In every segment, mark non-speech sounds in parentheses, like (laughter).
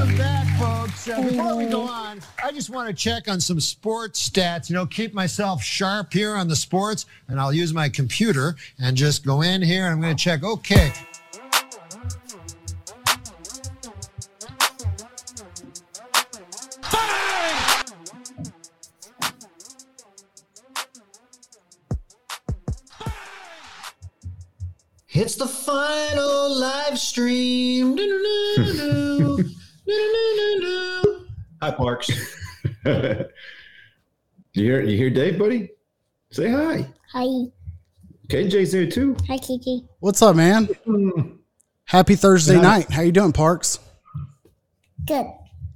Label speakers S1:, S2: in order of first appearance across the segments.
S1: Welcome back, folks. Uh, before we go on, I just want to check on some sports stats. You know, keep myself sharp here on the sports, and I'll use my computer and just go in here. And I'm going to check. Okay.
S2: It's the final live stream. (laughs) Hi, Parks. (laughs)
S3: you hear you hear Dave, buddy? Say hi.
S4: Hi.
S3: KJ's there too.
S4: Hi, Kiki.
S5: What's up, man? Happy Thursday
S3: Yeah.
S5: night. How you doing, Parks?
S4: Good.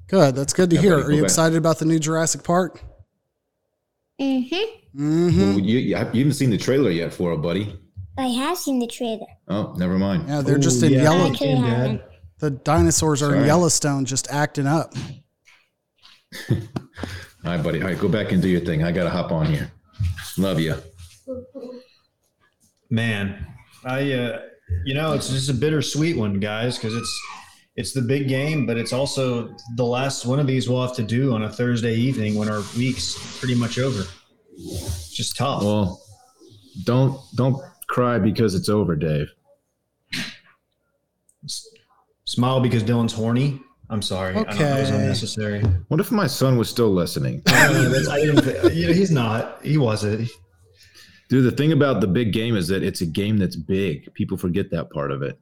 S5: Good. That's good to
S3: Yeah,
S5: hear.
S3: buddy,
S5: Are you
S3: back.
S5: excited about the new Jurassic Park?
S4: Mm-hmm.
S5: Mm-hmm.
S3: Well, you, you haven't seen the trailer yet for it, buddy.
S4: I have seen the trailer.
S3: Oh, never mind.
S5: Yeah, they're just in
S2: yeah.
S5: yellow.
S4: Actually,
S2: King
S4: I
S2: Dad.
S4: haven't.
S5: The dinosaurs are in Yellowstone, just acting up. (laughs)
S3: All right, buddy. All right, go back and do your thing. I gotta hop on here. Love you.
S2: Man, I uh, you know it's just a bittersweet one, guys, because it's it's the big game, but it's also the last one of these we'll have to do on a Thursday evening when our week's pretty much over. It's just tough.
S3: Well, don't don't cry because it's over, Dave.
S2: Smile because Dylan's horny. I'm sorry. I know that was
S5: Okay.
S2: unnecessary.
S3: What if my son was still listening? (laughs)
S2: I mean, that's- I didn't you know, he's not. He wasn't.
S3: Dude, the thing about the big game is that it's a game that's big. People forget that part of it.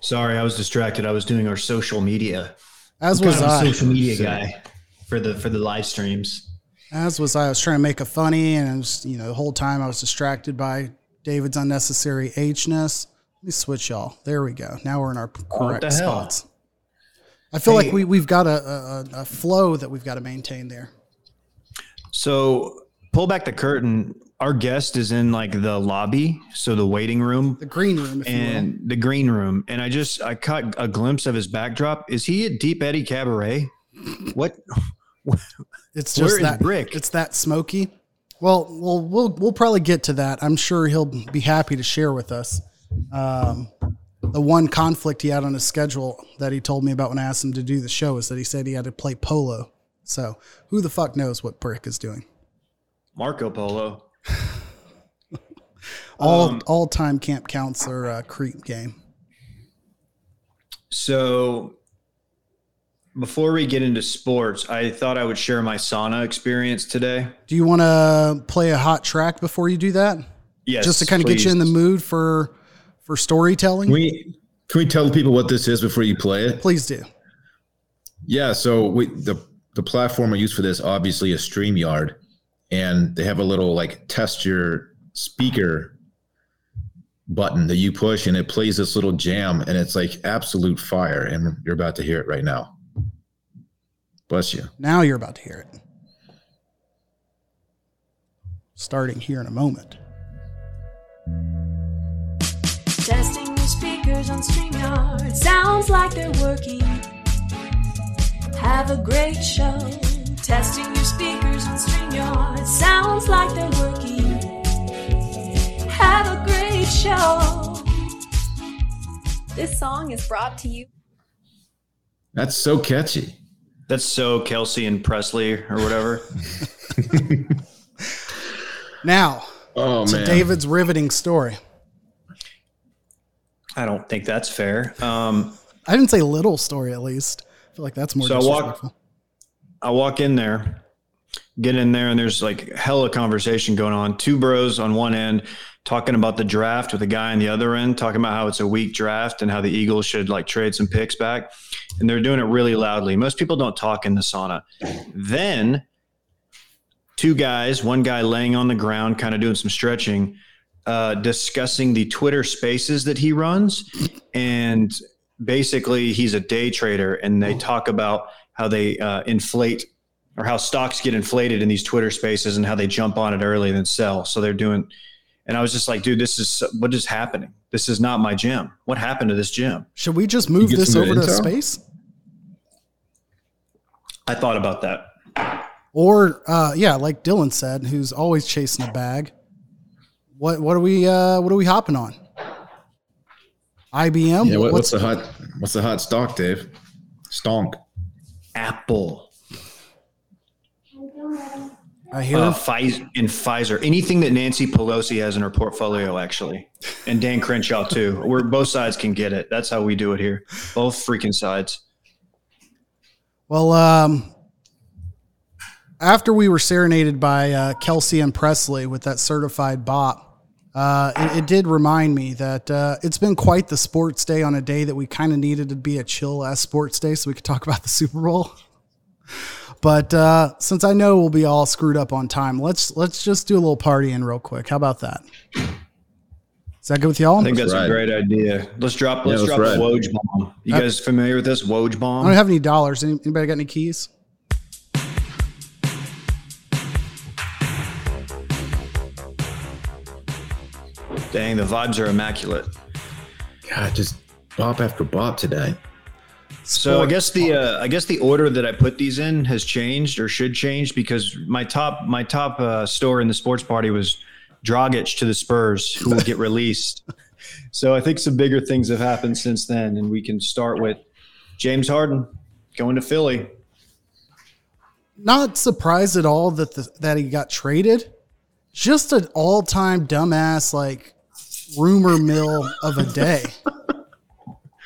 S2: Sorry, I was distracted. I was doing our social media.
S5: As
S2: I'm
S5: was
S2: kind of a
S5: I.
S2: social media guy for the for the live streams.
S5: As was I. I was trying to make a funny, and it was, you know, the whole time I was distracted by David's unnecessary H-ness. Let me switch y'all. There we go. Now we're in our correct
S2: the hell?
S5: spots. I feel
S2: Hey.
S5: like we, we've got a, a, a flow that we've got to maintain there.
S2: So pull back the curtain. Our guest is in like the lobby, so the waiting room
S5: The green room, if you will.
S2: and the green room. And I just I caught a glimpse of his backdrop. Is he at Deep Eddy Cabaret? What? (laughs)
S5: It's just that
S2: Bric?
S5: It's that smoky. Well, we'll we'll we'll probably get to that. I'm sure he'll be happy to share with us. Um, the one conflict he had on his schedule that he told me about when I asked him to do the show is that he said he had to play polo. So who the fuck knows what Bric is doing?
S2: Marco Polo. (laughs)
S5: All
S2: Um,
S5: all time camp counselor uh, creep game.
S2: So before we get into sports, I thought I would share my sauna experience today.
S5: Do you want to play a hot track before you do that?
S2: Yes,
S5: Just to kind of get you in the mood for for storytelling.
S3: Can we can we tell people what this is before you play it?
S5: Please do.
S3: Yeah, so we the the platform I use for this obviously is StreamYard, and they have a little like test your speaker button that you push, and it plays this little jam, and it's like absolute fire, and you're about to hear it right now. Bless you.
S5: Now you're about to hear it. Starting here in a moment.
S6: Testing your speakers on StreamYard. Sounds like they're working. Have a great show. Testing your speakers on StreamYard. Sounds like they're working. Have a great show.
S7: This song is brought to you
S3: That's so catchy.
S2: That's so Kelsey and Presley or whatever. (laughs)
S5: Now,
S3: Oh
S5: to
S3: man,
S5: David's riveting story.
S2: I don't think that's fair. Um,
S5: I didn't say little story, at least. I feel like that's more
S2: So I walk- I walk in there, get in there, and there's like hella conversation going on. Two bros on one end talking about the draft with a guy on the other end, talking about how it's a weak draft and how the Eagles should like trade some picks back. And they're doing it really loudly. Most people don't talk in the sauna. Then two guys, one guy laying on the ground, kind of doing some stretching, uh, discussing the Twitter spaces that he runs. And basically, he's a day trader, and they talk about how they uh, inflate or how stocks get inflated in these Twitter spaces and how they jump on it early and then sell. So they're doing, and I was just like, dude, this is what is happening? This is not my gym. What happened to this gym?
S5: Should we just move this over
S3: good
S5: to space?
S2: I thought about that.
S5: Or, uh, yeah, like Dylan said, who's always chasing a bag. What what are we uh, what are we hopping on? IBM.
S3: yeah. What,
S5: what's
S3: what's the hot? What's the hot stock, Dave? Stonk.
S2: Apple.
S5: I hear
S2: Uh, Pfizer, and Pfizer. Anything that Nancy Pelosi has in her portfolio, actually, and Dan Crenshaw too. Where both sides can get it. That's how we do it here. Both freaking sides.
S5: Well, um, after we were serenaded by uh, Kelsey and Presley with that certified bop, uh, it, it did remind me that uh, it's been quite the sports day on a day that we kind of needed to be a chill ass sports day so we could talk about the Super Bowl. But uh, since I know we'll be all screwed up on time, let's let's just do a little partying real quick. How about that? Is that good with y'all?
S2: I think that's
S3: right.
S2: a great idea. Let's drop. Let's
S3: that's
S2: drop
S3: right.
S2: a Woj bomb. You guys familiar with this Woj bomb?
S5: I don't have any dollars. Anybody got any keys?
S2: Dang, the vibes are immaculate.
S3: God, just bop after bop today.
S2: So I guess the uh, I guess the order that I put these in has changed or should change because my top my top uh, store in the sports party was Dragic to the Spurs, who will get released. (laughs) So I think some bigger things have happened since then, and we can start with James Harden going to Philly.
S5: not surprised at all that the, that he got traded. Just an all time dumbass like rumor mill of a day.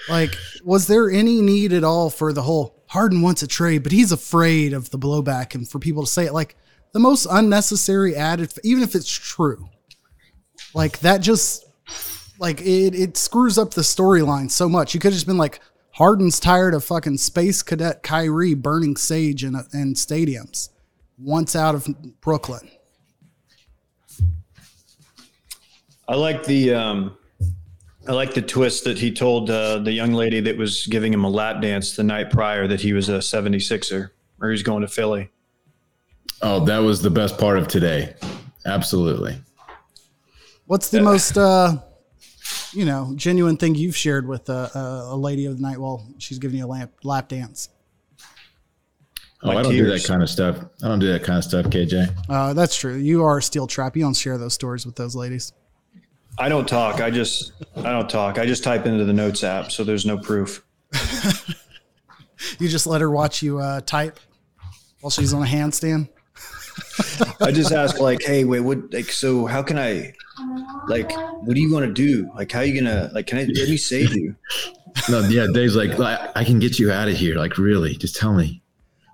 S5: like, was there any need at all for the whole Harden wants a trade, but he's afraid of the blowback and for people to say it like the most unnecessary added, even if it's true. Like that just like it it screws up the storyline so much. You could have just been like Harden's tired of fucking space cadet Kyrie burning sage in in stadiums once out of Brooklyn.
S2: I like the um, I like the twist that he told uh, the young lady that was giving him a lap dance the night prior that he was a 76er or he was going to Philly.
S3: Oh, that was the best part of today. Absolutely.
S5: What's the most uh you know genuine thing you've shared with a, a, a lady of the night while she's giving you a lap, lap dance?
S3: Oh,
S2: My
S3: I don't do that kind of stuff. I don't do that kind of stuff, KJ.
S5: Uh, that's true. You are a steel trap. You don't share those stories with those ladies.
S2: I don't talk. I just I don't talk. I just type into the notes app, so there's no proof.
S5: You just let her watch you uh, type while she's on a handstand. (laughs)
S2: I just ask like, hey, wait, what? Like, so how can I? Like, what do you want to do? Like, how are you gonna? Like, can I let me save you?
S3: No, yeah, Dave's like, I, I can get you out of here. Like, really? Just tell me.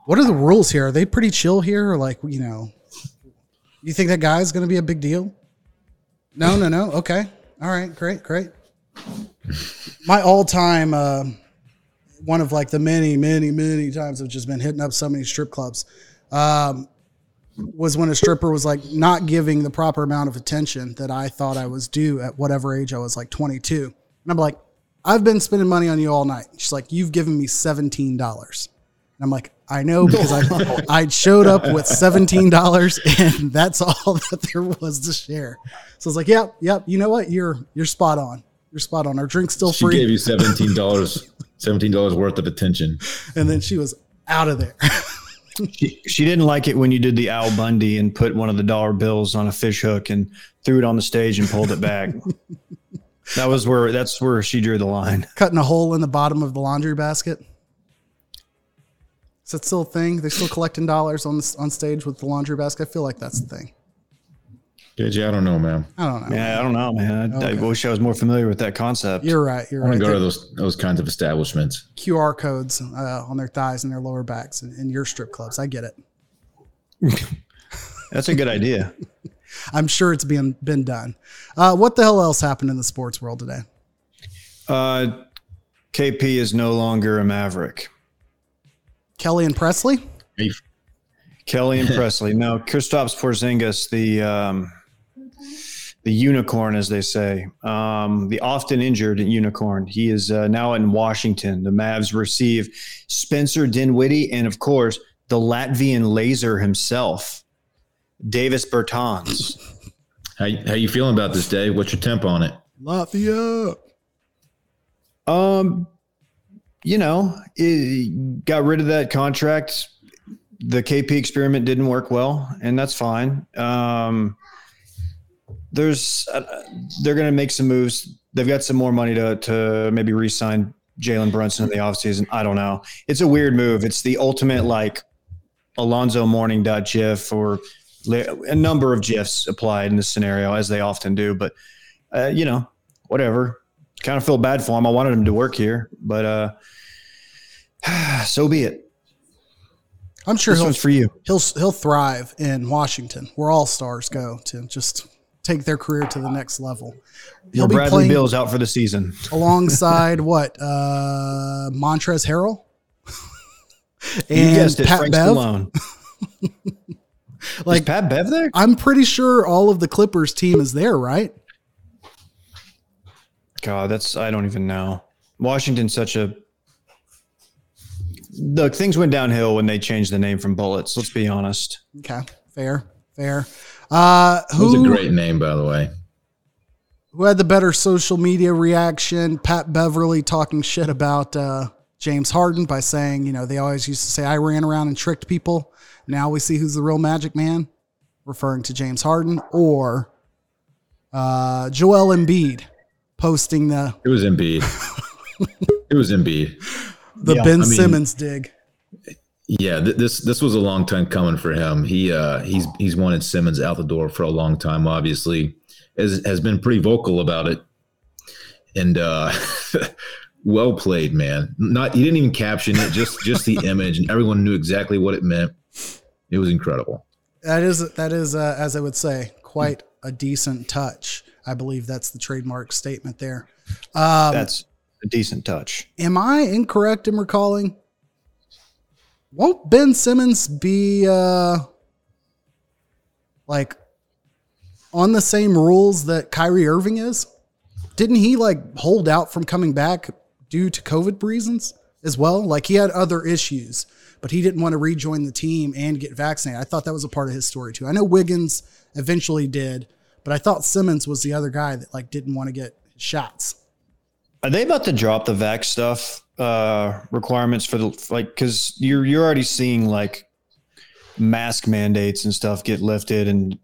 S5: What are the rules here? Are they pretty chill here, or like you know? You think that guy's going to be a big deal? No, no, no. Okay, all right, great, great. My all-time, uh, one of like the many, many, many times I've just been hitting up so many strip clubs, um, was when a stripper was like not giving the proper amount of attention that I thought I was due at whatever age I was, like 22. And I'm like, I've been spending money on you all night. She's like, you've given me $17. And I'm like, I know because I (laughs) I showed up with seventeen dollars and (laughs) that's all that there was to share. So I was like, yep, yep. You know what? You're you're spot on. You're spot on. Our drink's still
S3: She
S5: free.
S3: She gave you (laughs) seventeen dollars, seventeen dollars worth of attention.
S5: and then she was out of there.
S2: She, she didn't like it when you did the Al Bundy and put one of the dollar bills on a fish hook and threw it on the stage and pulled it back. that was where that's where she drew the line.
S5: Cutting a hole in the bottom of the laundry basket. Is that still a thing? They're still collecting dollars on the, on stage with the laundry basket. I feel like that's the thing.
S3: KJ, I don't know, man.
S5: I don't know.
S2: Yeah, I don't know, man. I, I wish I was more familiar with that concept.
S5: You're right. You're
S3: I want to go to those those kinds of establishments.
S5: QR codes uh, on their thighs and their lower backs in, in your strip clubs. I get it. (laughs)
S2: That's a good idea. (laughs)
S5: I'm sure it's been been done. Uh, what the hell else happened in the sports world today?
S2: Uh, KP is no longer a Maverick.
S5: Kelly and Presley.
S3: Hey,
S2: Kelly and Presley. No, Kristaps Porzingis, the um, the unicorn, as they say, um, the often injured unicorn. He is uh, now in Washington. The Mavs receive Spencer Dinwiddie and, of course, the Latvian laser himself, Davis Bertans.
S3: How how you feeling about this, Dave? What's your temp on it?
S5: Lafayette.
S2: Um, you know, it got rid of that contract. The KP experiment didn't work well, and that's fine. Um, there's uh, they're going to make some moves. They've got some more money to to maybe re-sign Jalen Brunson in the offseason. I don't know. It's a weird move. It's the ultimate like Alonzo Mourning gif or a number of gifs applied in this scenario as they often do. But uh, you know, whatever. Kind of feel bad for him. I wanted him to work here, but uh, (sighs) so be it.
S5: I'm sure
S2: This
S5: he'll
S2: one's for you.
S5: he'll he'll thrive in Washington, where all stars go to just take their career to the next level. He'll
S2: Your Bradley
S5: playing
S2: Bill's out for the season. (laughs)
S5: alongside what uh Montrezl Harrell (laughs) and
S2: it,
S5: Pat
S2: Frank
S5: Bev. (laughs) Like
S2: Is Pat Bev there?
S5: I'm pretty sure all of the Clippers team is there, right?
S2: God, that's I don't even know. Washington's such a look. Things went downhill when they changed the name from Bullets. Let's be honest.
S5: Okay, fair, fair. Uh,
S3: That was a great name, by the way.
S5: who had the better social media reaction? Pat Beverley talking shit about uh, James Harden by saying, you know, they always used to say I ran around and tricked people. Now we see who's the real Magic Man, referring to James Harden, or uh, Joel Embiid posting the
S3: It was Embiid. (laughs) it was Embiid.
S5: the
S2: Yeah,
S5: Ben
S3: I mean-
S5: Simmons dig.
S3: Yeah, th- this this was a long time coming for him. He uh, he's he's wanted Simmons out the door for a long time. Obviously, has has been pretty vocal about it, and uh, (laughs) well played, man. Not he didn't even caption it, just just the (laughs) image, and everyone knew exactly what it meant. It was incredible.
S5: That is that is uh, as I would say, quite a decent touch. I believe that's the trademark statement there. Um,
S2: That's a decent touch.
S5: am I incorrect in recalling? Won't Ben Simmons be uh, like on the same rules that Kyrie Irving is? Didn't he like hold out from coming back due to COVID reasons as well? Like he had other issues, but he didn't want to rejoin the team and get vaccinated. I thought that was a part of his story too. I know Wiggins eventually did, but I thought Simmons was the other guy that like didn't want to get shots.
S2: Are they about to drop the vax stuff uh, requirements for the like? Because you're you're already seeing like mask mandates and stuff get lifted, and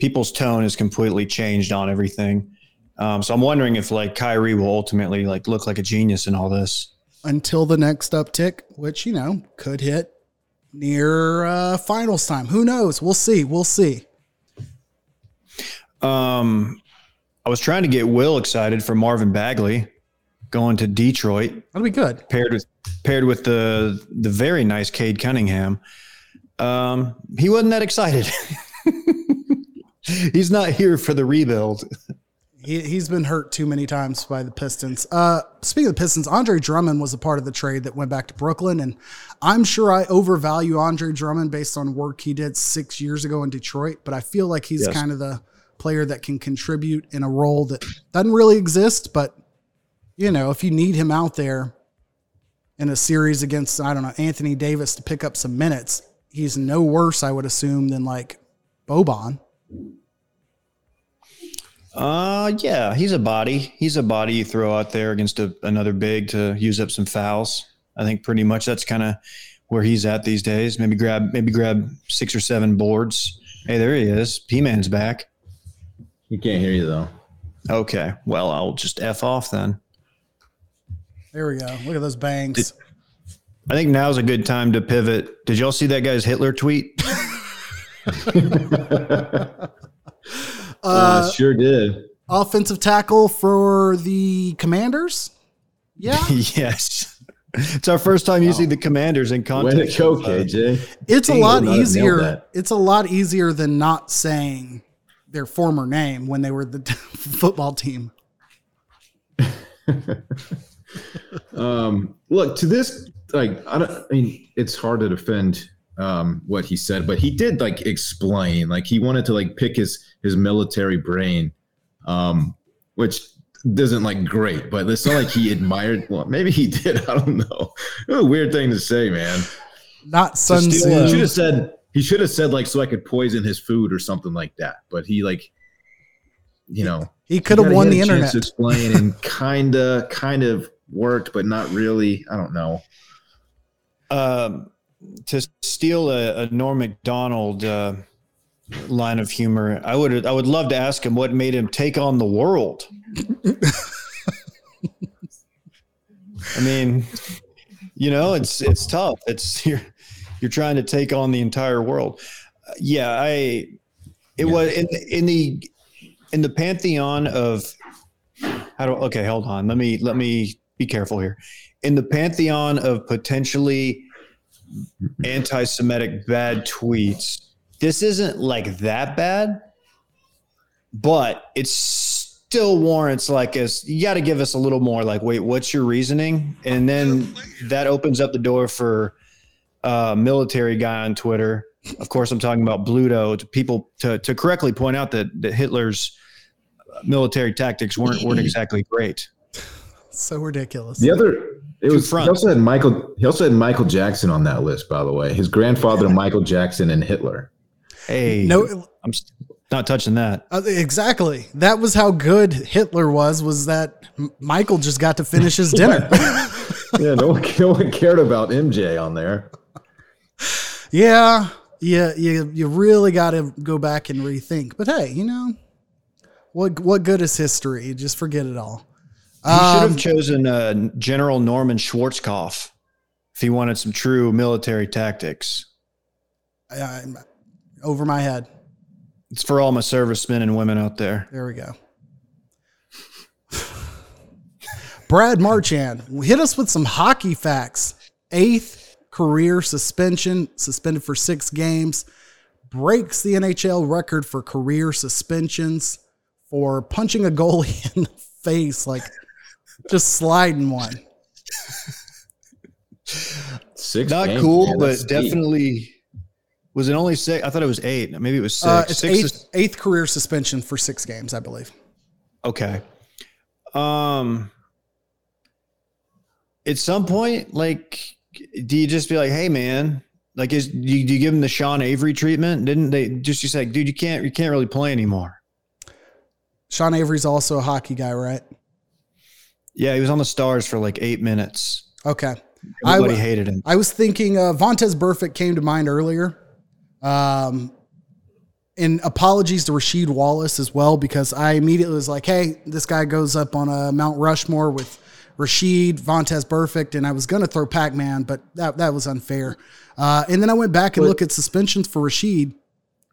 S2: people's tone is completely changed on everything. Um, so I'm wondering if like Kyrie will ultimately like look like a genius in all this.
S5: until the next uptick, which you know could hit near uh, finals time. Who knows? We'll see. We'll see.
S2: Um, I was trying to get Will excited for Marvin Bagley going to Detroit.
S5: That'll be good.
S2: paired with paired with the the very nice Cade Cunningham. Um, he wasn't that excited. (laughs) He's not here for the rebuild.
S5: He, he's been hurt too many times by the Pistons. Uh, speaking of the Pistons, Andre Drummond was a part of the trade that went back to Brooklyn, and I'm sure I overvalue Andre Drummond based on work he did six years ago in Detroit. But I feel like he's
S2: Yes.
S5: kind of the player that can contribute in a role that doesn't really exist. But you know, if you need him out there in a series against I don't know Anthony Davis to pick up some minutes, he's no worse, I would assume, than like Boban.
S2: Uh, yeah, he's a body. He's a body you throw out there against a, another big to use up some fouls. I think pretty much that's kind of where he's at these days. Maybe grab maybe grab six or seven boards. Hey, there he is. P Man's back.
S3: He can't hear you though.
S2: Okay, well I'll just f off then.
S5: There we go. Look at those bangs.
S2: I think now's a good time to pivot. Did y'all see that guy's Hitler tweet? (laughs) (laughs)
S3: Uh, sure did.
S5: offensive tackle for the Commanders. Yeah, (laughs)
S2: yes. It's our first time using the commanders in
S3: Way
S2: context.
S3: to go,
S2: uh,
S3: KJ.
S5: it's a lot
S3: would not have nailed
S5: easier. It's a lot easier than not saying their former name when they were the (laughs) football team. (laughs)
S3: Um, look to this, like I don't. I mean, it's hard to defend um, what he said, but he did like explain, like he wanted to like pick his his military brain, um, which doesn't like great, but it's not like he (laughs) admired. Well, maybe he did. I don't know. It was a weird thing to say, man.
S5: Not Sun
S2: steal
S3: He
S2: a-
S3: should have said he should have said like so I could poison his food or something like that. But he like, you know,
S5: He could have won the internet.
S3: To explain and (laughs) kinda, kind of worked, but not really. I don't know.
S2: um, to steal a, a Norm Macdonald uh, line of humor, I would I would love to ask him what made him take on the world. (laughs) I mean, you know, it's it's tough. It's (laughs) you're you're trying to take on the entire world. Uh, yeah, I it was in in the in the pantheon of how do okay, hold on. Let me let me be careful here. In the pantheon of potentially anti-Semitic bad tweets, this isn't like that bad, but it still warrants like us. You got to give us a little more. Like, wait, what's your reasoning? And then that opens up the door for a military guy on Twitter. Of course, I'm talking about Bluto to people to to correctly point out that that Hitler's military tactics weren't weren't exactly great.
S5: So ridiculous.
S3: The other, it
S2: Two
S3: was. He also had Michael. He also had Michael Jackson on that list, by the way. His grandfather, (laughs) Michael Jackson, and Hitler.
S2: Hey,
S5: No,
S2: I'm not touching that.
S5: uh, exactly. That was how good Hitler was. Was that Michael just got to finish his (laughs) dinner?
S3: Yeah, no one, no one cared about MJ on there.
S5: Yeah, yeah, you you really got to go back and rethink. But hey, you know, what what good is history? Just forget it all.
S2: He should
S5: Um,
S2: have chosen uh, General Norman Schwarzkopf if he wanted some true military tactics.
S5: I- I'm over my head.
S2: It's for all my servicemen and women out there.
S5: There we go. (sighs) Brad Marchand, hit us with some hockey facts. Eighth career suspension, suspended for six games, breaks the NHL record for career suspensions for punching a goalie (laughs) in the face, like just sliding one.
S3: Six.
S2: Not
S3: games,
S2: cool,
S3: man,
S2: but
S3: that's deep.
S2: definitely. Was it only six? I thought it was eight. Maybe it was six.
S5: Uh, it's
S2: six
S5: eighth,
S2: is-
S5: eighth career suspension for six games, I believe.
S2: okay. Um. At some point, like, do you just be like, "Hey, man"? Like, is do you, do you give him the Sean Avery treatment? Didn't they just you say, "Dude, you can't you can't really play anymore"?
S5: Sean Avery's also a hockey guy, right?
S2: Yeah, he was on the Stars for like eight minutes.
S5: Okay. I
S2: Everybody
S5: w-
S2: hated him.
S5: I was thinking uh, Vontaze Burfict came to mind earlier. Um, and apologies to Rasheed Wallace as well, because I immediately was like, hey, this guy goes up on a Mount Rushmore with Rasheed, Vontaze Burfict, and I was going to throw Pac Man, but that, that was unfair. Uh, and then I went back and looked at suspensions for Rasheed.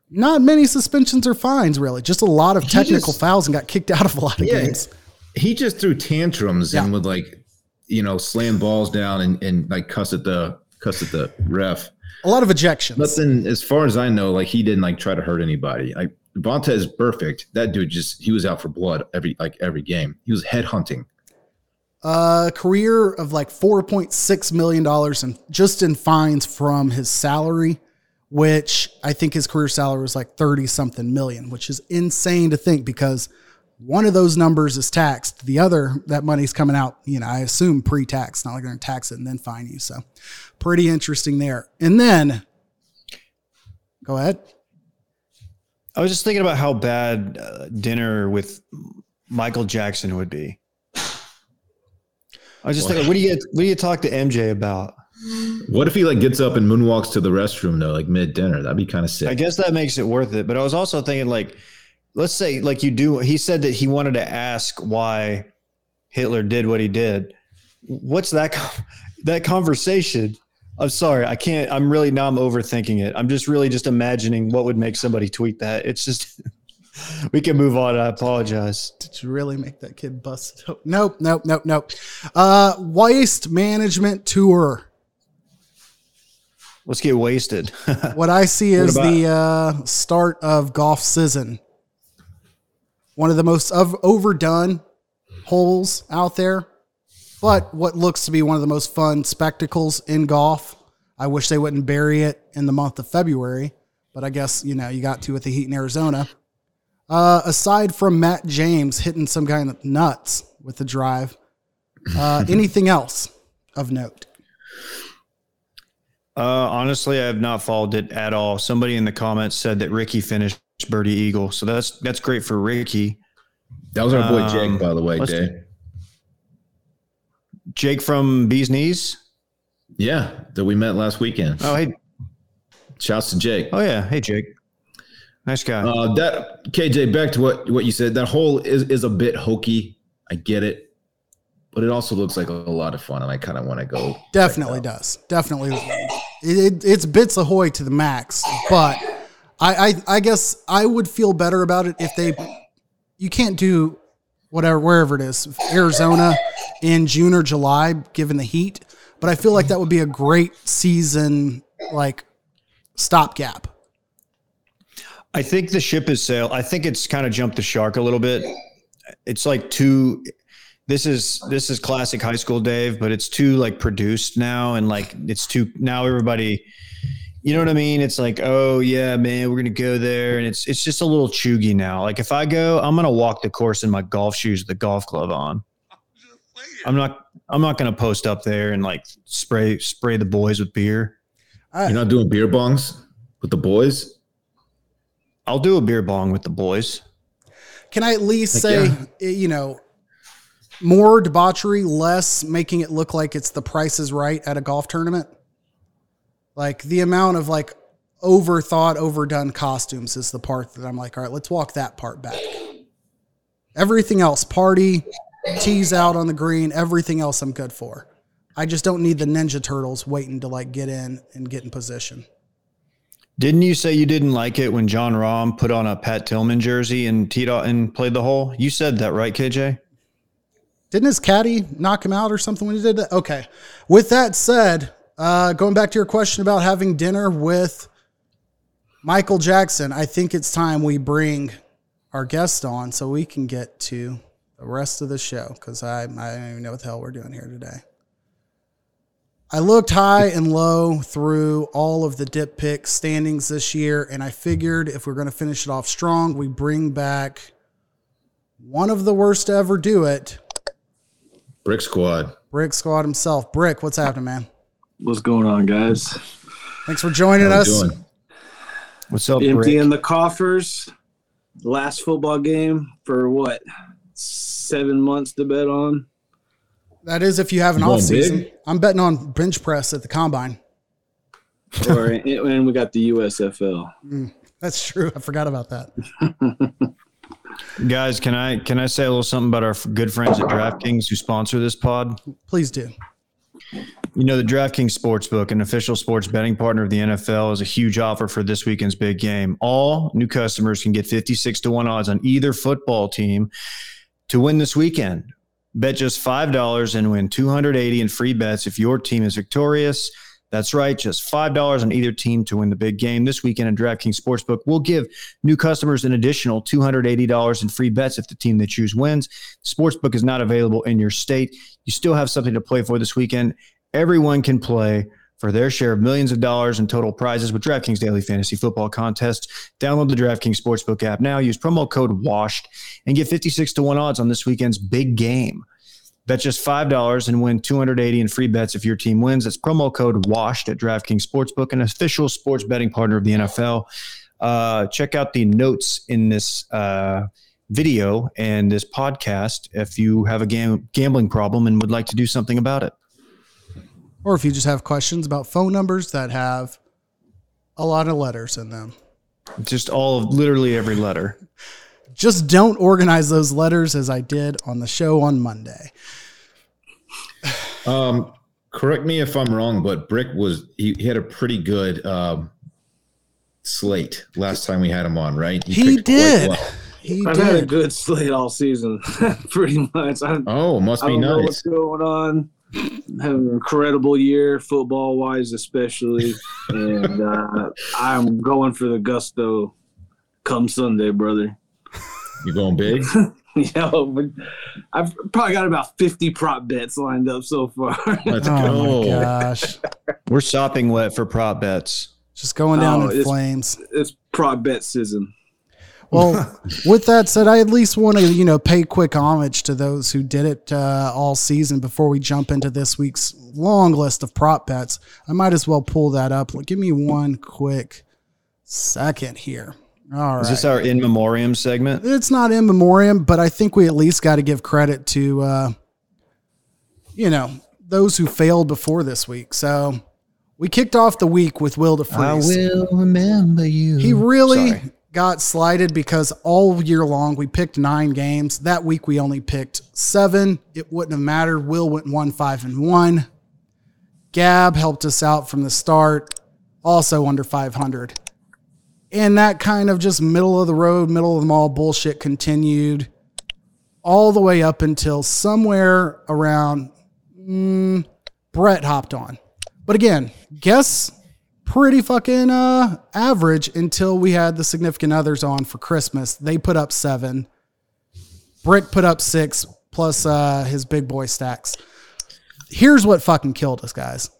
S5: Not many suspensions or fines, really. Just a lot of technical
S3: just-
S5: fouls and got kicked out of a lot of
S3: Yeah.
S5: games.
S3: he just threw tantrums
S5: Yeah.
S3: and would like, you know, slam balls down and, and like cuss at the cuss at the ref.
S5: A lot of ejections.
S3: Nothing, as far as I know, like he didn't like try to hurt anybody. Like Vontaze, perfect. That dude just he was out for blood every like every game. He was head hunting.
S5: A career of like four point six million dollars and just in fines from his salary, which I think his career salary was like thirty something million, which is insane to think because one of those numbers is taxed. The other, that money's coming out, you know, I assume pre-tax, not like they're gonna tax it and then fine you. So pretty interesting there. And then go ahead.
S2: I was just thinking about how bad uh, dinner with Michael Jackson would be. I was just thinking, what do you what do you talk to MJ about?
S3: What if he like gets up and moonwalks to the restroom though, like mid dinner? That'd be kind of sick.
S2: I guess that makes it worth it. But I was also thinking, like, let's say, like you do. He said that he wanted to ask why Hitler did what he did. What's that? That conversation. I'm sorry, I can't. I'm really now. I'm overthinking it. I'm just really just imagining what would make somebody tweet that. It's just. (laughs) we can move on. I apologize.
S5: Did you really make that kid bust? it? Nope, nope, nope, nope. Uh, waste management tour.
S2: Let's get wasted. (laughs)
S5: What I see is the uh, start of golf season. One of the most of overdone holes out there, but what looks to be one of the most fun spectacles in golf. I wish they wouldn't bury it in the month of February, but I guess you know you got to with the heat in Arizona. Uh, aside from Matt James hitting some guy in the nuts with the drive, uh, (laughs) anything else of note?
S2: Uh, honestly, I have not followed it at all. Somebody in the comments said that Ricky finished birdie eagle, so that's that's great for Ricky.
S3: that was our boy
S2: Um,
S3: Jake, by the way,
S2: let's- Jake from Bees Knees.
S3: Yeah, that we met last weekend.
S2: Oh hey,
S3: Shouts to Jake.
S2: oh yeah, hey Jake, nice guy.
S3: Uh, that KJ, back to what what you said. That hole is is a bit hokey. I get it, but it also looks like a, a lot of fun, and I kind of want to go.
S5: Definitely
S3: out.
S5: does. Definitely. It, it, it's bits ahoy to the max, but I, I I guess I would feel better about it if they you can't do whatever wherever it is Arizona in June or July given the heat, but I feel like that would be a great season like stopgap.
S2: I think the ship has sailed. I think it's kind of jumped the shark a little bit. It's like too. This is this is classic high school Dave, but it's too like produced now, and like it's too now everybody. You know what I mean? It's like, oh yeah, man, we're gonna go there, and it's it's just a little chuggy now. Like if I go, I'm gonna walk the course in my golf shoes, with the golf glove on. I'm not. I'm not gonna post up there and like spray spray the boys with beer.
S3: You're not doing beer bongs with the boys.
S2: I'll do a beer bong with the boys.
S5: Can I at least
S3: Like,
S5: say,
S3: yeah.
S5: you know, more debauchery, less making it look like it's the price is right at a golf tournament? Like the amount of like overthought, overdone costumes is the part that I'm like, all right, let's walk that part back. Everything else, party, tease out on the green, everything else I'm good for. I just don't need the Ninja Turtles waiting to like get in and get in position.
S2: Didn't you say you didn't like it when Jon Rahm put on a Pat Tillman jersey and teed off and played the hole? You said that, right, KJ?
S5: Didn't his caddy knock him out or something when he did that? Okay. With that said, uh, going back to your question about having dinner with Michael Jackson, I think it's time we bring our guest on so we can get to the rest of the show because I, I don't even know what the hell we're doing here today. I looked high and low through all of the dip pick standings this year, and I figured if we're going to finish it off strong, we bring back one of the worst to ever do it,
S3: Brick Squad.
S5: Brick Squad himself. Bric, what's happening, man?
S8: What's going on, guys?
S5: Thanks for joining
S3: How we
S5: us.
S3: doing?
S2: What's up,
S8: Emptying
S2: Bric?
S8: the coffers. Last football game for what? Seven months to bet on.
S5: That is if you have an
S3: You
S5: off season.
S3: big?
S5: I'm betting on bench press at the combine. (laughs)
S8: Or and we got the USFL.
S5: Hmm, that's true. I forgot about that. (laughs)
S2: Guys, can I can I say a little something about our good friends at DraftKings who sponsor this pod?
S5: Please do.
S2: You know, the DraftKings Sportsbook, an official sports betting partner of the NFL, is a huge offer for this weekend's big game. All new customers can get 56 to 1 odds on either football team to win this weekend. Bet just $5 and win 280 in free bets if your team is victorious. That's right, just $5 on either team to win the big game. This weekend at DraftKings Sportsbook we'll give new customers an additional $280 in free bets if the team they choose wins. Sportsbook is not available in your state. You still have something to play for this weekend. Everyone can play for their share of millions of dollars in total prizes with DraftKings Daily Fantasy Football Contests. Download the DraftKings Sportsbook app now. Use promo code WASHED and get 56 to 1 odds on this weekend's big game. Bet just $5 and win 280 in free bets if your team wins. That's promo code WASHED at DraftKings Sportsbook, an official sports betting partner of the NFL. Uh, check out the notes in this uh, video and this podcast if you have a gam- gambling problem and would like to do something about it.
S5: Or if you just have questions about phone numbers that have a lot of letters in them.
S2: Just all of literally every letter.
S5: Just don't organize those letters as I did on the show on Monday.
S3: Um, correct me if I'm wrong, but Bric was he, he had a pretty good um, slate last time we had him on, right?
S5: He
S3: picked quite
S5: did.
S3: well.
S5: He
S8: I've had a good slate all season, (laughs) pretty much. I,
S3: Oh, must
S8: I
S3: be
S8: don't know what's going on. Having an incredible year, football wise, especially, (laughs) and uh, I'm going for the gusto. Come Sunday, brother.
S3: You're going big. (laughs)
S8: Yeah, but I've probably got about 50 prop bets lined up so far.
S3: Let's
S5: Oh
S3: go.
S5: my gosh.
S2: We're shopping wet for prop bets.
S5: Just going down
S8: Oh,
S5: in
S8: it's-
S5: flames.
S8: it's prop bet season.
S5: Well, (laughs) with that said, I at least want to, you know, pay quick homage to those who did it uh, all season before we jump into this week's long list of prop bets. I might as well pull that up. Give me one quick second here. All right.
S2: Is this our in memoriam segment?
S5: it's not in memoriam, but I think we at least got to give credit to, uh, you know, those who failed before this week. So we kicked off the week with Will DeFreeze.
S2: I will remember you.
S5: He really
S2: Sorry.
S5: Got slighted because all year long we picked nine games. That week we only picked seven. It wouldn't have mattered. Will went one, five, and one. Gab helped us out from the start, also under 500. And that kind of just middle of the road, middle of the mall bullshit continued all the way up until somewhere around mm, Brett hopped on. But again, guess pretty fucking uh, average until we had the significant others on for Christmas. They put up seven. Bric put up six plus uh, his big boy stacks. Here's what fucking killed us, guys.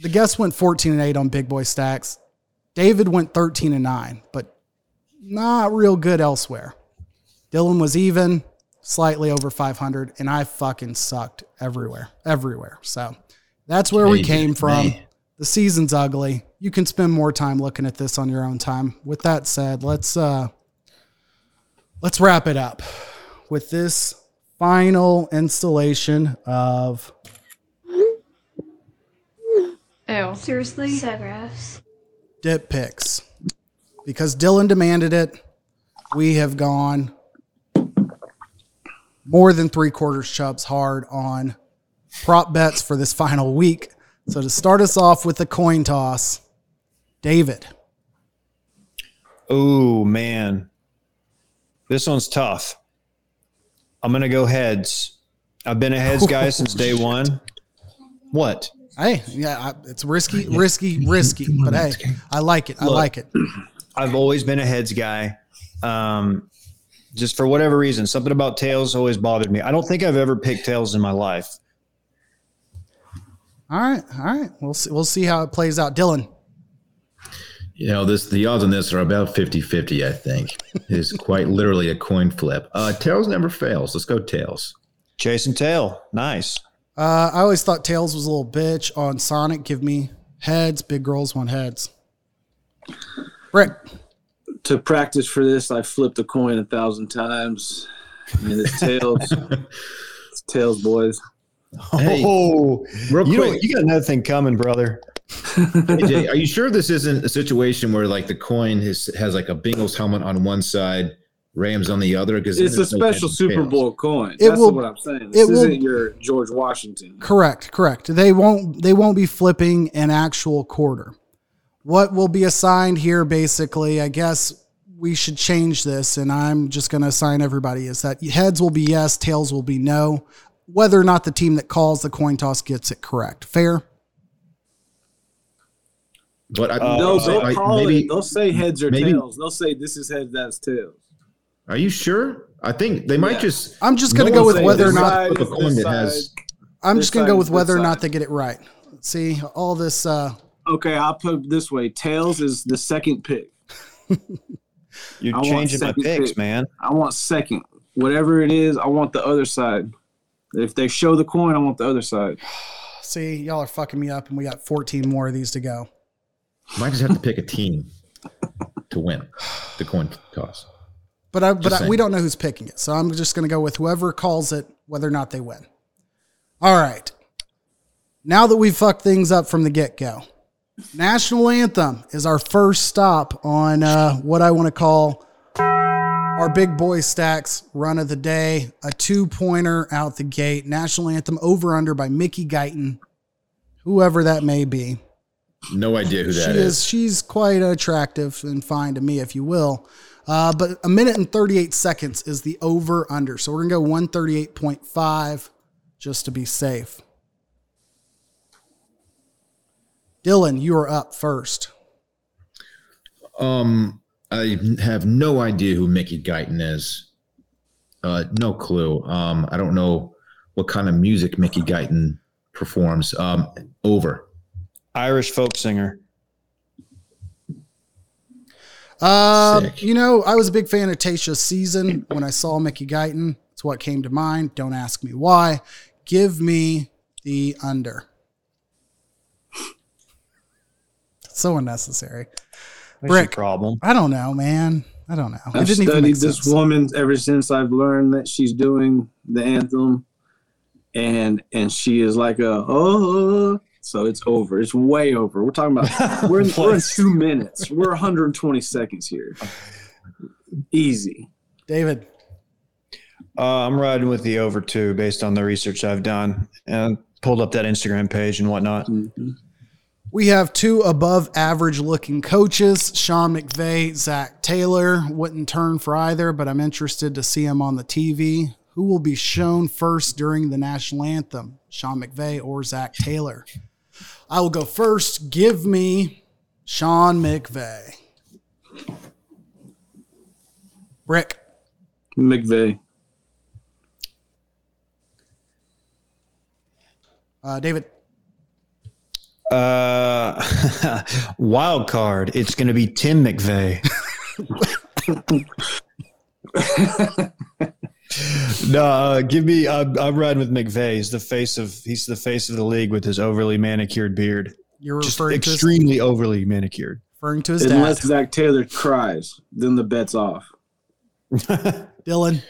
S5: The guests went 14 and 8 on big boy stacks. David went 13 and 9, but not real good elsewhere. Dylan was even, slightly over 500, and I fucking sucked everywhere, everywhere. So that's where we came from. The season's ugly. You can spend more time looking at this on your own time. With that said, let's uh let's wrap it up with this final installation of
S7: Ew.
S6: Seriously?
S4: So
S5: dip picks. Because Dylan demanded it, we have gone more than three quarters chubs hard on prop bets for this final week. So to start us off with the coin toss, David.
S2: Oh man, this one's tough. I'm gonna go heads. I've been a heads guy since day one. What?
S5: Hey, yeah, I, it's risky, risky, risky, but hey, I like it. I
S2: Look.
S5: like it.
S2: I've always been a heads guy. Um, just for whatever reason, something about tails always bothered me. I don't think I've ever picked tails in my life.
S5: All right, all right. We'll see, we'll see how it plays out. Dylan,
S3: You know, this the odds on this are about 50-50, I think. It's quite literally a coin flip. Uh Tails never fails. Let's go Tails.
S2: Chase and tail, nice.
S5: uh, I always thought Tails was a little bitch on Sonic. Give me heads. Big girls want heads. Bric.
S8: To practice for this, I flipped a coin a thousand times. And it's tails. (laughs) it's tails, boys.
S3: Hey,
S2: oh,
S3: real
S2: you
S3: quick.
S2: you got another thing coming, brother.
S3: AJ, are you sure this isn't a situation where like the coin has has like a Bengals helmet on one side, Rams on the other? Because
S8: It's a special Super Bowl coin.
S5: It
S8: That's
S5: will-
S8: what I'm saying.
S5: it
S8: This
S5: will-
S8: isn't your George Washington.
S5: Correct, correct. They won't they won't be flipping an actual quarter. What will be assigned here basically, I guess we should change this and I'm just going to assign everybody is that heads will be yes, tails will be no, whether or not the team that calls the coin toss gets it correct. Fair?
S3: But I,
S8: No, they'll
S3: I-
S8: call
S3: maybe,
S8: it. They'll say heads or
S3: maybe-
S8: tails. They'll say this is heads, that's tails.
S3: Are you sure? I think they might
S8: Yeah.
S3: just.
S5: I'm just going to go with whether or not
S3: side
S8: Flip
S3: is
S8: a
S3: coin
S8: coin
S3: that
S8: that
S3: has-
S5: I'm just going to go with
S8: is
S5: whether or not they get it right. See, all this uh
S8: Okay, I'll put it this way. Tails is the second pick.
S2: You're
S8: I
S2: changing my picks,
S8: pick.
S2: man.
S8: I want second. Whatever it is, I want the other side. If they show the coin, I want the other side. (sighs)
S5: see, y'all are fucking me up and we got 14 more of these to go.
S3: Might just have to pick a (sighs) team to win the coin toss.
S5: But I, but I, we don't know who's picking it, so I'm just going to go with whoever calls it, whether or not they win. All right. Now that we've fucked things up from the get go, national anthem is our first stop on uh, what I want to call our big boy stacks run of the day. A two pointer out the gate. National anthem over under by Mickey Guyton, whoever that may be
S3: No idea who
S5: she
S3: that
S5: is.
S3: is.
S5: She's quite attractive and fine to me, if you will. Uh, but a minute and 38 seconds is the over under. So we're going to go 138.5 just to be safe. Dylan, you are up first.
S3: Um, I have no idea who Mickey Guyton is. Uh, no clue. Um, I don't know what kind of music Mickey Guyton performs. Um, over.
S2: Irish folk singer.
S5: Um,
S3: Sick.
S5: you know, I was a big fan of Tasha's season when I saw Mickey Guyton. It's what came to mind. Don't ask me why. Give me the under. (laughs) So unnecessary.
S2: What's Bric. problem?
S5: I don't know, man. I don't know.
S8: I've
S5: didn't even
S8: studied
S5: make
S8: this
S5: sense.
S8: woman ever since I've learned that she's doing the anthem, and and she is like a oh, so it's over. It's way over. We're talking about (laughs) we're in, we're in two minutes. We're 120 seconds here. Easy.
S5: David.
S2: Uh, I'm riding with the over two based on the research I've done and pulled up that Instagram page and whatnot.
S5: We have two above average looking coaches, Sean McVay, Zac Taylor. Wouldn't turn for either, but I'm interested to see him on the TV. Who will be shown first during the national anthem, Sean McVay or Zac Taylor? I will go first. Give me Sean McVay. Rick.
S8: McVay.
S5: Uh, David.
S2: Uh, (laughs) wild card. It's going to be Tim McVeigh. (laughs) no, uh, give me. I'm, I'm riding with McVeigh. He's the face of. He's the face of the league with his overly manicured beard.
S5: You're
S2: Just
S5: referring to his,
S2: extremely overly manicured.
S5: referring to his
S8: Unless
S5: dad.
S8: Zac Taylor cries, then the bet's off. (laughs)
S5: Dylan.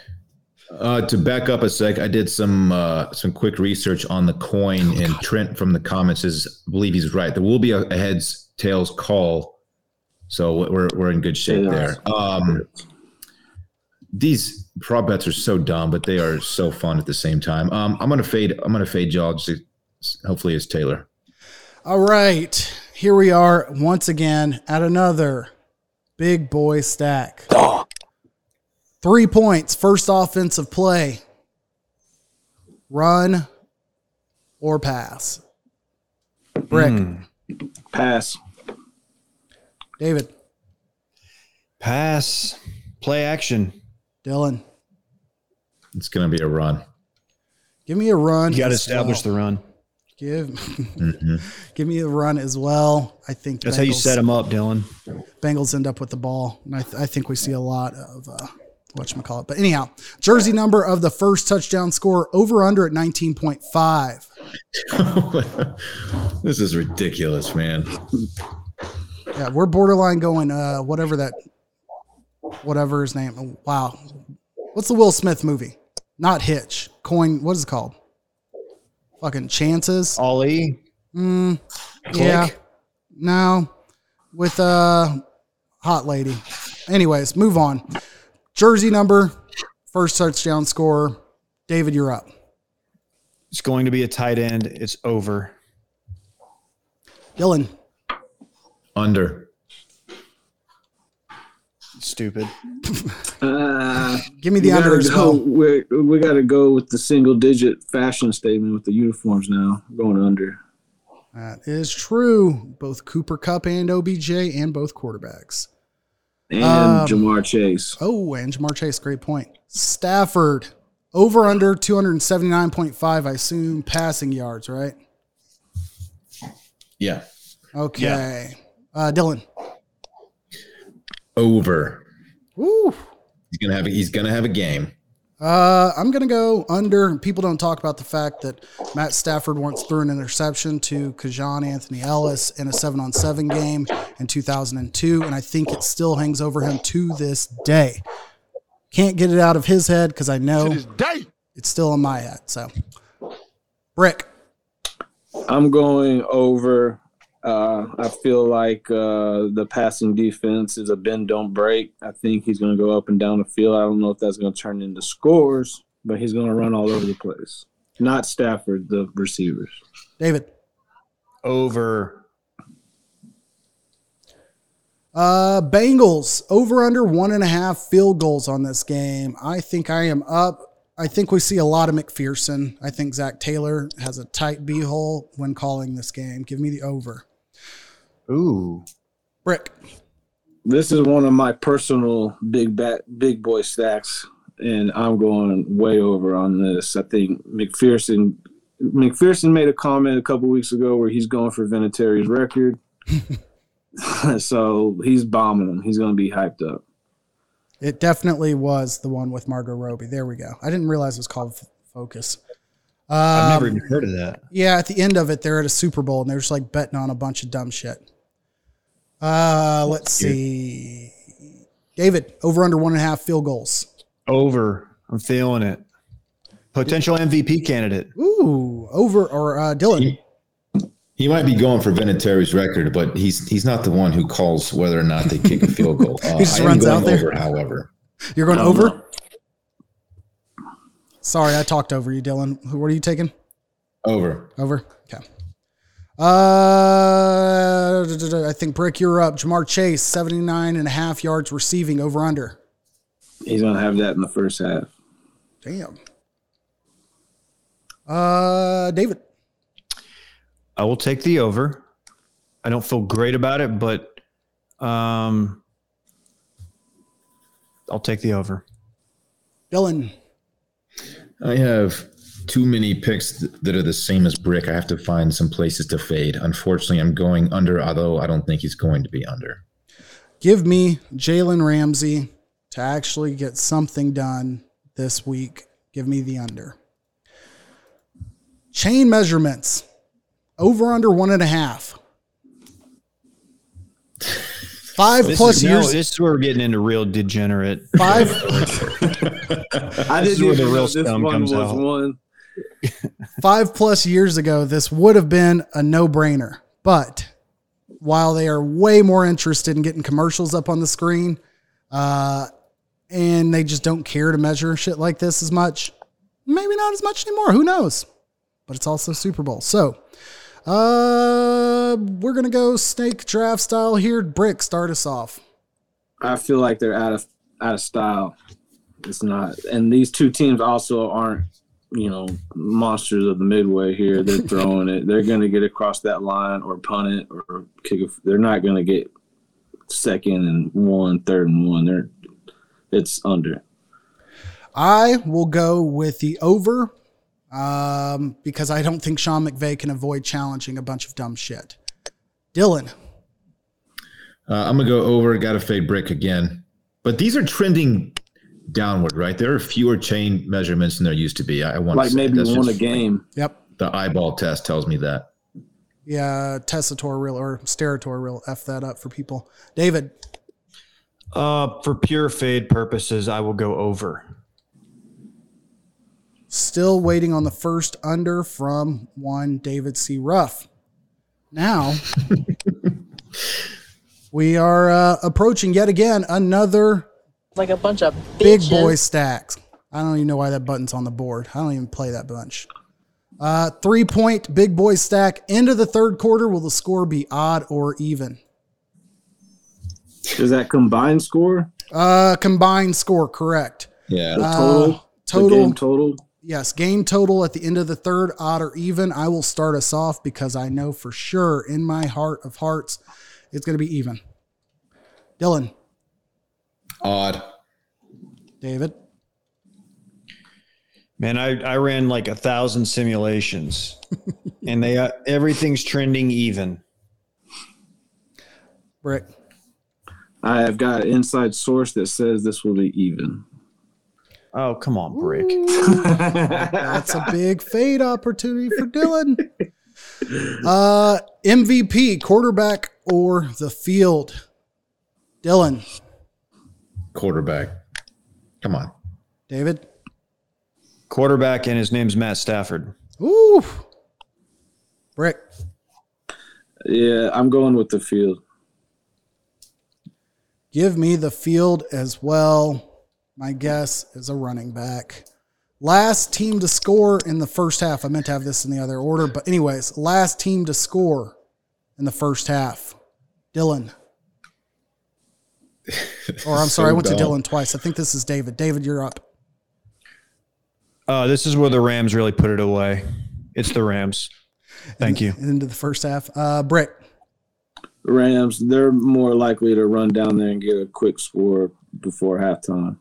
S3: Uh, to back up a sec, I did some uh, some quick research on the coin, and Trent from the comments is I believe he's right. There will be a, a heads tails call, so we're we're in good shape there. Um, these prop bets are so dumb, but they are so fun at the same time. Um, I'm gonna fade. I'm gonna fade y'all. Just, hopefully, it's Taylor.
S5: All right. Here we are once again at another big boy stack. Three points, first offensive play. Run or pass. Bric.
S2: Hmm.
S8: Pass.
S5: David.
S2: Pass. Play action.
S5: Dylan.
S3: It's gonna be a run.
S5: Give me a run.
S2: You got to establish
S5: well.
S2: the run.
S5: Give, (laughs)
S3: Mhm.
S5: give me a run as well. I think
S2: That's how you set them up, Dylan.
S5: Bengals end up with the ball. And I, th- I think we see a lot of uh, whatchamacallit. But anyhow, jersey number of the first touchdown score over under at 19.5. (laughs)
S3: this is ridiculous, man.
S5: Yeah, we're borderline going uh whatever that whatever his name. Wow. What's the Will Smith movie? Not Hitch. Coin what is it called? Fucking Chances.
S2: Ollie.
S5: Mm, yeah. No. With uh hot lady. Anyways, move on. Jersey number, first touchdown scorer. David, you're up.
S2: It's going to be a tight end. It's over.
S5: Dylan.
S3: Under.
S2: Stupid.
S8: Uh,
S5: Give me the under
S8: gotta
S5: as well.
S8: We we got to go with the single digit fashion statement with the uniforms now. Going under.
S5: That is true. Both Cooper Kupp and OBJ and both quarterbacks.
S8: And
S5: Um,
S8: Ja'Marr Chase.
S5: Oh, and Ja'Marr Chase, great point. Stafford, over under 279.5, I assume passing yards, right?
S3: Yeah.
S5: Okay. Uh, Dylan.
S3: Over.
S5: Woo.
S3: He's gonna have. A, he's gonna have a game.
S5: Uh, I'm going to go under. People don't talk about the fact that Matt Stafford once threw an interception to Kajan Anthony Ellis in a seven on seven game in 2002. And I think it still hangs over him to this day. Can't get it out of his head because I know it's still in my head. So, Bric.
S8: I'm going over. Uh, I feel like uh, the passing defense is a bend don't break. I think he's going to go up and down the field. I don't know if that's going to turn into scores, but he's going to run all over the place. Not Stafford, the receivers.
S5: David.
S2: Over.
S5: Uh, Bengals over under one and a half field goals on this game. I think I am up. I think we see a lot of McPherson. I think Zac Taylor has a tight b hole when calling this game. Give me the over.
S2: Ooh.
S5: Bric.
S8: This is one of my personal big bat, big boy stacks, and I'm going way over on this. I think McPherson McPherson made a comment a couple weeks ago where he's going for Vinatieri's record. (laughs) so he's bombing him. He's going to be hyped up.
S5: It definitely was the one with Margot Robbie. There we go. I didn't realize it was called F- Focus.
S2: I've
S5: Um,
S2: never even heard of that.
S5: Yeah, at the end of it, they're at a Super Bowl and they're just like betting on a bunch of dumb shit. Uh, let's see. David, over under one and a half field goals.
S2: Over. I'm feeling it. Potential MVP candidate.
S5: Ooh, over or uh, Dylan.
S3: He might be going for Vinatieri's record, but he's he's not the one who calls whether or not they kick a field goal. (laughs) Uh,
S5: He just
S3: I
S5: runs
S3: going
S5: out there.
S3: over, however.
S5: You're going
S8: I
S5: over?
S8: know.
S5: Sorry, I talked over you, Dylan. Who- What are you taking?
S3: Over.
S5: Over. Okay. Uh, I think Bric, you're up. Ja'Marr Chase, 79 and a half yards receiving over under.
S8: He's gonna have that in the first half.
S5: Damn. Uh, David.
S2: I will take the over. I don't feel great about it, but um, I'll take the over.
S5: Dylan.
S3: I have too many picks that are the same as Bric. I have to find some places to fade. Unfortunately, I'm going under, although I don't think he's going to be under.
S5: Give me Jalen Ramsey to actually get something done this week. Give me the under. Chain measurements. Over under one and a half. Five
S2: This
S5: plus
S2: is, now-
S5: years.
S2: this is where we're getting into real degenerate.
S5: Five
S8: I (laughs)
S2: This is
S8: didn't
S2: where the real
S8: know (laughs) this
S2: scum
S8: one
S2: comes
S8: was
S2: out.
S8: one.
S5: Five plus years ago, this would have been a no brainer. But while they are way more interested in getting commercials up on the screen, uh, and they just don't care to measure shit like this as much, maybe not as much anymore. Who knows? But it's also Super Bowl. So uh, we're going to go snake draft style here. Bric, start us off.
S8: I feel like they're out of out of style. It's not, and these two teams also aren't, you know, monsters of the midway here. They're (laughs) throwing it. They're going to get across that line or punt it or kick it. They're not going to get second and one, third and one. They're it's under.
S5: I will go with the over um, because I don't think Sean McVay can avoid challenging a bunch of dumb shit. Dylan,
S3: Uh, I'm going to go over. Got to fade Bric again. But these are trending downward, right? There are fewer chain measurements than there used to be. I, I want to
S8: Like
S3: say
S8: maybe
S3: that's
S8: one a
S3: just-
S8: game.
S5: yep,
S3: The eyeball test tells me that.
S5: yeah, Tessator real or Sterator real f that up for people. David,
S2: Uh, for pure fade purposes, I will go over.
S5: still waiting on the first under from one David C. Ruff. Now (laughs) we are uh, approaching yet again another
S9: like a bunch of
S5: big boy stacks. I don't even know why that button's on the board. I don't even play that bunch. Uh, three point big boy stack into the third quarter. Will the score be odd or even?
S8: Is that combined score?
S5: Uh, combined score, correct.
S3: Yeah.
S8: The
S5: Uh,
S8: total? The
S5: total.
S8: game total?
S5: Yes, game total at the end of the third, odd or even. I will start us off because I know for sure in my heart of hearts it's going to be even. Dylan,
S3: Odd.
S5: David,
S2: Man, I, I ran like a thousand simulations, (laughs) and they uh, everything's trending even.
S5: Bric.
S8: I have got an inside source that says this will be even.
S2: Oh come on, Bric.
S5: That's a big fade opportunity for (laughs) Dylan. Uh, MVP, quarterback or the field? Dylan,
S3: Quarterback. Come on.
S5: David.
S2: Quarterback, and his name's Matt Stafford.
S5: Ooh. Bric.
S8: Yeah, I'm going with the field.
S5: Give me the field as well. My guess is a running back. Last team to score in the first half. I meant to have this in the other order, but anyways, last team to score in the first half. Dylan. Or I'm (laughs) sorry, I went to. Dylan twice. I think this is David. David, you're up.
S2: Uh, this is where the Rams really put it away. It's the Rams. Thank you.
S5: Into the first half. Uh, Bric.
S8: Rams, they're more likely to run down there and get a quick score before halftime.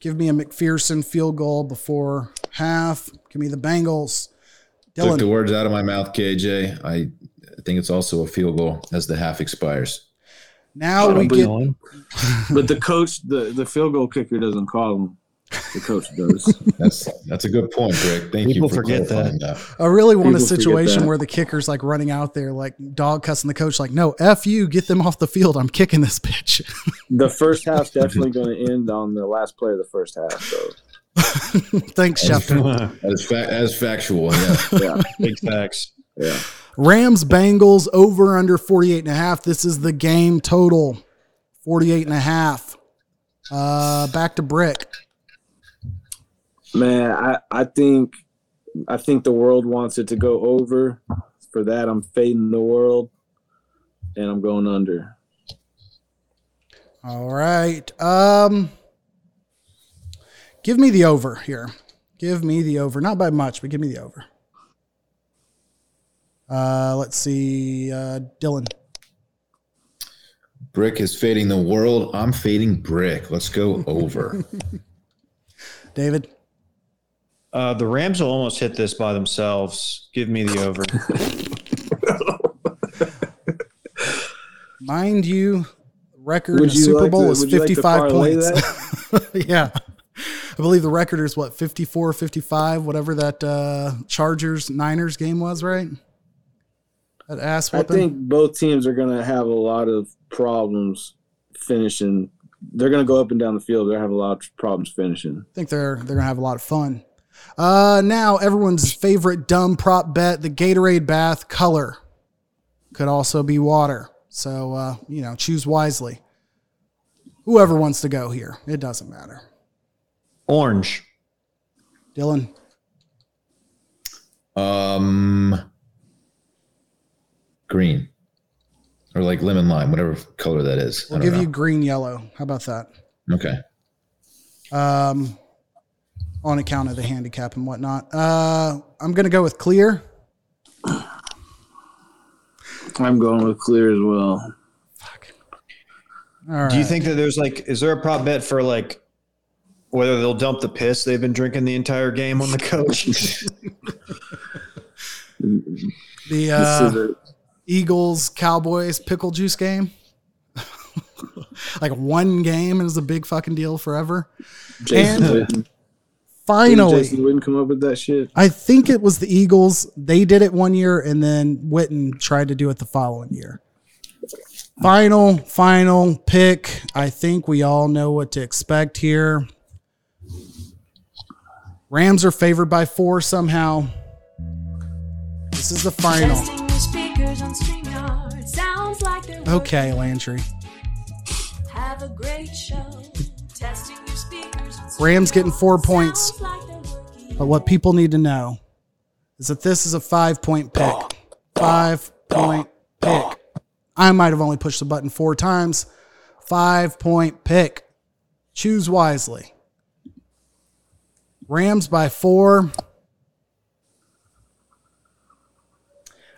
S5: Give me a McPherson field goal before half. Give me the Bengals.
S3: Took the words out of my mouth, KJ. I think it's also a field goal as the half expires.
S5: Now we
S8: but-
S5: get (laughs)
S8: But the coach, the, the field goal kicker doesn't call them. The coach does. (laughs)
S3: That's that's a good point, Greg. Thank
S2: People
S3: you for
S2: forget
S3: clarifying that.
S5: I really want a
S8: People forget
S5: situation where the kicker's like running out there, like dog cussing the coach, like, no, F you, get them off the field. I'm kicking this bitch. (laughs)
S8: the first half's definitely going to end on the last play of the first half. So
S5: Thanks, Schefter.
S3: As fa- as factual, yeah.
S8: yeah,
S2: Big facts.
S8: yeah.
S5: Rams Bengals over under 48 and a half. This is the game total 48 and a half. Uh, back to Bric.
S8: Man, I, I think I think the world wants it to go over. For that, I'm fading the world, and I'm going under.
S5: All right. Um, give me the over here. Give me the over. Not by much, but give me the over. Uh, let's see. Uh, Dylan.
S3: Bric is fading the world. I'm fading Bric. Let's go over. (laughs)
S5: David.
S2: Uh, the Rams will almost hit this by themselves. Give me the over. (laughs)
S5: Mind you, record
S8: Would you
S5: Super
S8: like
S5: Bowl
S8: to-
S5: is
S8: would you like
S5: 55 points. (laughs) yeah. I believe the record is what, 54, 55, whatever that uh, Chargers Niners game was, right? That ass
S8: I think both teams are going to have a lot of problems finishing. They're going to go up and down the field. They're going to have a lot of problems finishing.
S5: I think they're they're gonna have a lot of fun. Uh, now everyone's favorite dumb prop bet: the Gatorade bath color could also be water. So uh, you know, choose wisely. Whoever wants to go here, it doesn't matter.
S2: Orange.
S5: Dylan,
S3: um, green or like lemon lime, whatever color that is.
S5: we'll
S3: I don't
S5: give you green yellow. How about that?
S3: Okay.
S5: Um, on account of the handicap and whatnot. Uh, I'm gonna go with clear.
S8: I'm going with clear as well.
S5: All right.
S2: Do you think that there's like, is there a prop bet for like whether they'll dump the piss they've been drinking the entire game on the coach? (laughs)
S5: the uh,
S8: is a-
S5: Eagles Cowboys pickle juice game. (laughs) like one game is a big fucking deal forever.
S8: Jason
S5: And-
S8: Witten. Didn't
S5: Finally,
S8: Jason Witten come up with that shit.
S5: I think it was the Eagles. They did it one year, and then Witten tried to do it the following year. Final, final pick. I think we all know what to expect here. Rams are favored by four somehow. This is the final.
S6: Like they're
S5: Okay, Landry.
S6: Have a great show. Testing your speakers
S5: Rams getting four points.
S6: Like.
S5: But what people need to know is that this is a five point pick. Five point pick. I might have only pushed the button four times. Five point pick. Choose wisely. Rams by four.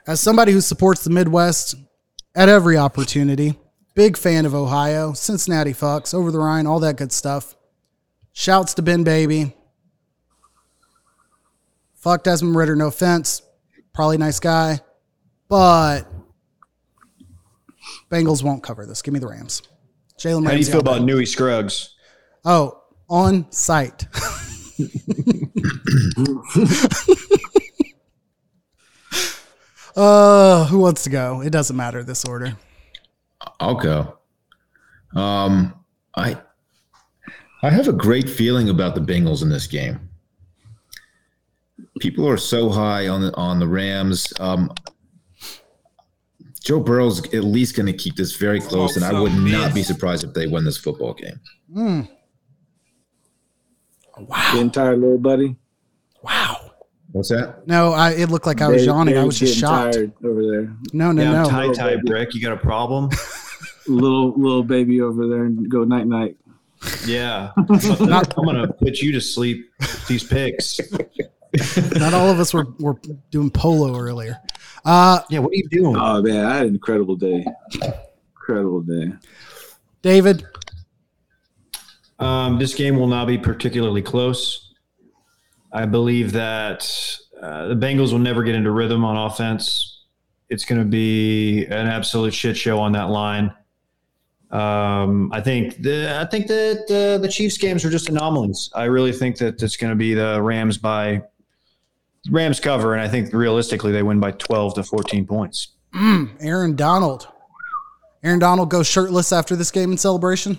S5: As somebody who supports the Midwest at every opportunity, big fan of Ohio, Cincinnati fucks, over the Rhine, all that good stuff. Shouts to Ben Baby. Fuck Desmond Ridder, no offense. Probably nice guy. But Bengals won't cover this. Give me the Rams. Jalen
S2: How do you feel about Newey Scruggs?
S5: Oh, on site. (laughs) (laughs) uh, who wants to go? It doesn't matter this order.
S3: I'll go. Um, I I have a great feeling about the Bengals in this game. People are so high on the on the Rams. Um, Joe Burrow's at least going to keep this very close, and I would not be surprised if they win this football game.
S5: mm-hmm
S8: Getting tired, little buddy.
S5: Wow.
S3: What's that?
S5: No, I it looked like I was
S8: Dave-
S5: yawning. I was just
S8: getting
S5: shocked.
S8: tired over there.
S5: No, no,
S2: yeah,
S5: no.
S2: tie tie brick. You got a problem? (laughs)
S8: Little little baby over there and go night night.
S2: Yeah, I'm gonna put you to sleep. These picks. (laughs)
S5: Not all of us were, were doing polo earlier. Uh,
S2: Yeah, what are you doing?
S8: Oh man, I had an incredible day. Incredible day.
S5: David,
S2: Um, this game will not be particularly close. I believe that uh, the Bengals will never get into rhythm on offense. It's going to be an absolute shit show on that line. Um, I think the I think that uh, the Chiefs games are just anomalies. I really think that it's going to be the Rams by Rams cover, and I think realistically they win by twelve to fourteen points.
S5: mm, Aaron Donald. Aaron Donald goes shirtless after this game in celebration.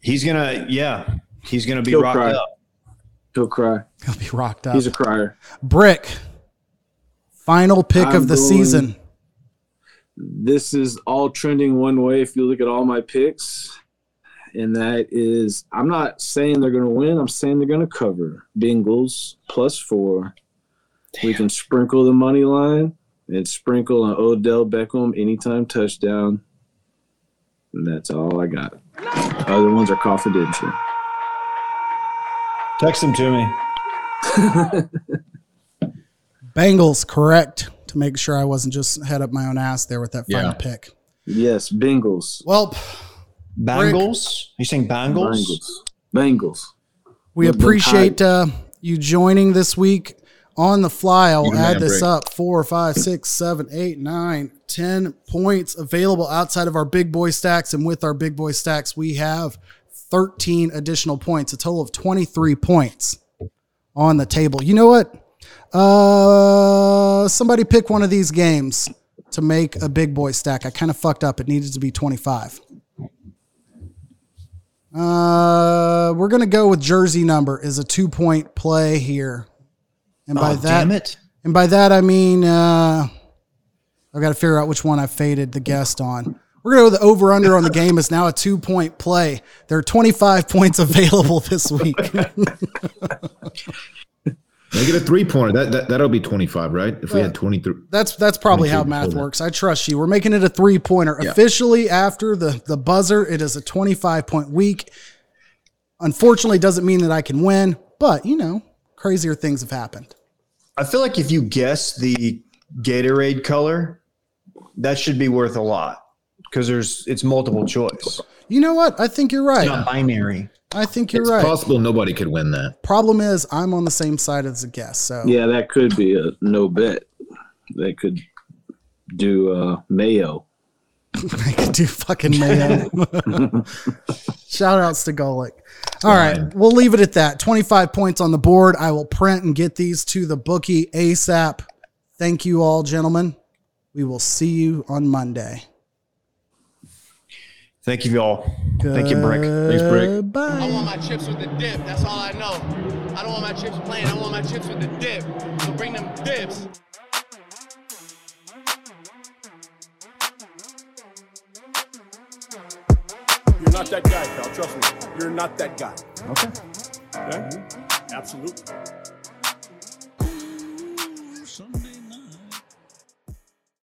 S2: He's gonna, yeah, he's gonna be
S8: He'll
S2: rocked
S8: cry.
S2: up.
S8: He'll cry.
S5: He'll be rocked up.
S8: He's a crier.
S5: Bric. Final pick
S8: I'm
S5: of the
S8: going-
S5: season.
S8: This is all trending one way if you look at all my picks. And that is, I'm not saying they're going to win. I'm saying they're going to cover. Bengals plus four. We can sprinkle the money line and sprinkle an Odell Beckham anytime touchdown. And that's all I got. Other ones are confidential.
S2: Text them to me. (laughs)
S5: Bengals, correct. To make sure I wasn't just head up my own ass there with that final
S3: Yeah.
S5: pick.
S8: Yes, Bengals.
S5: Well,
S2: Bangles? you saying Bangles?
S8: Bengals. Bengals.
S5: we
S8: With the
S5: appreciate uh, you joining this week on the fly. I'll
S3: Even
S5: add
S3: man
S5: this
S3: break.
S5: up. Four, five, six, seven, eight, nine, ten points available outside of our big boy stacks. And with our big boy stacks, we have 13 additional points, a total of 23 points on the table. You know what? Uh, somebody pick one of these games to make a big boy stack. I kind of fucked up. It needed to be 25. Uh, we're gonna go with jersey number is a two point play here, and by
S2: Oh,
S5: that,
S2: damn it.
S5: and by that I mean uh, I've got to figure out which one I faded the guest on. We're gonna go with the over under on the game is now a two point play. There are 25 points available this week.
S3: Make it a three pointer. That, that that'll be twenty five, right? If we had twenty three.
S5: That's that's probably how math works. I trust you. We're making it a three pointer.
S3: Yeah.
S5: Officially after the the buzzer, it is a 25 point week. Unfortunately, doesn't mean that I can win, but you know, crazier things have happened.
S2: I feel like if you guess the Gatorade color, that should be worth a lot because there's it's multiple choice.
S5: You know what? I think you're right.
S2: It's not binary.
S5: I think you're right.
S3: It's
S5: right.
S3: possible nobody could win that.
S5: Problem is, I'm on the same side as the guest, so
S8: Yeah, that could be a no bet. They could do uh, Mayo. (laughs)
S5: I could do fucking mayo. (laughs) Shout outs to Golick. All right, we'll leave it at that. 25 points on the board. I will print and get these to the bookie ASAP. Thank you all, gentlemen. We will see you on Monday.
S2: Thank you y'all. Thank you, Bric.
S3: Thanks, Bric.
S9: I want my chips with the dip. That's all I know. I don't want my chips plain. I want my chips with the dip. So bring them dips.
S10: You're not that guy, pal. Trust me. You're not that guy. Okay. Okay? Absolutely.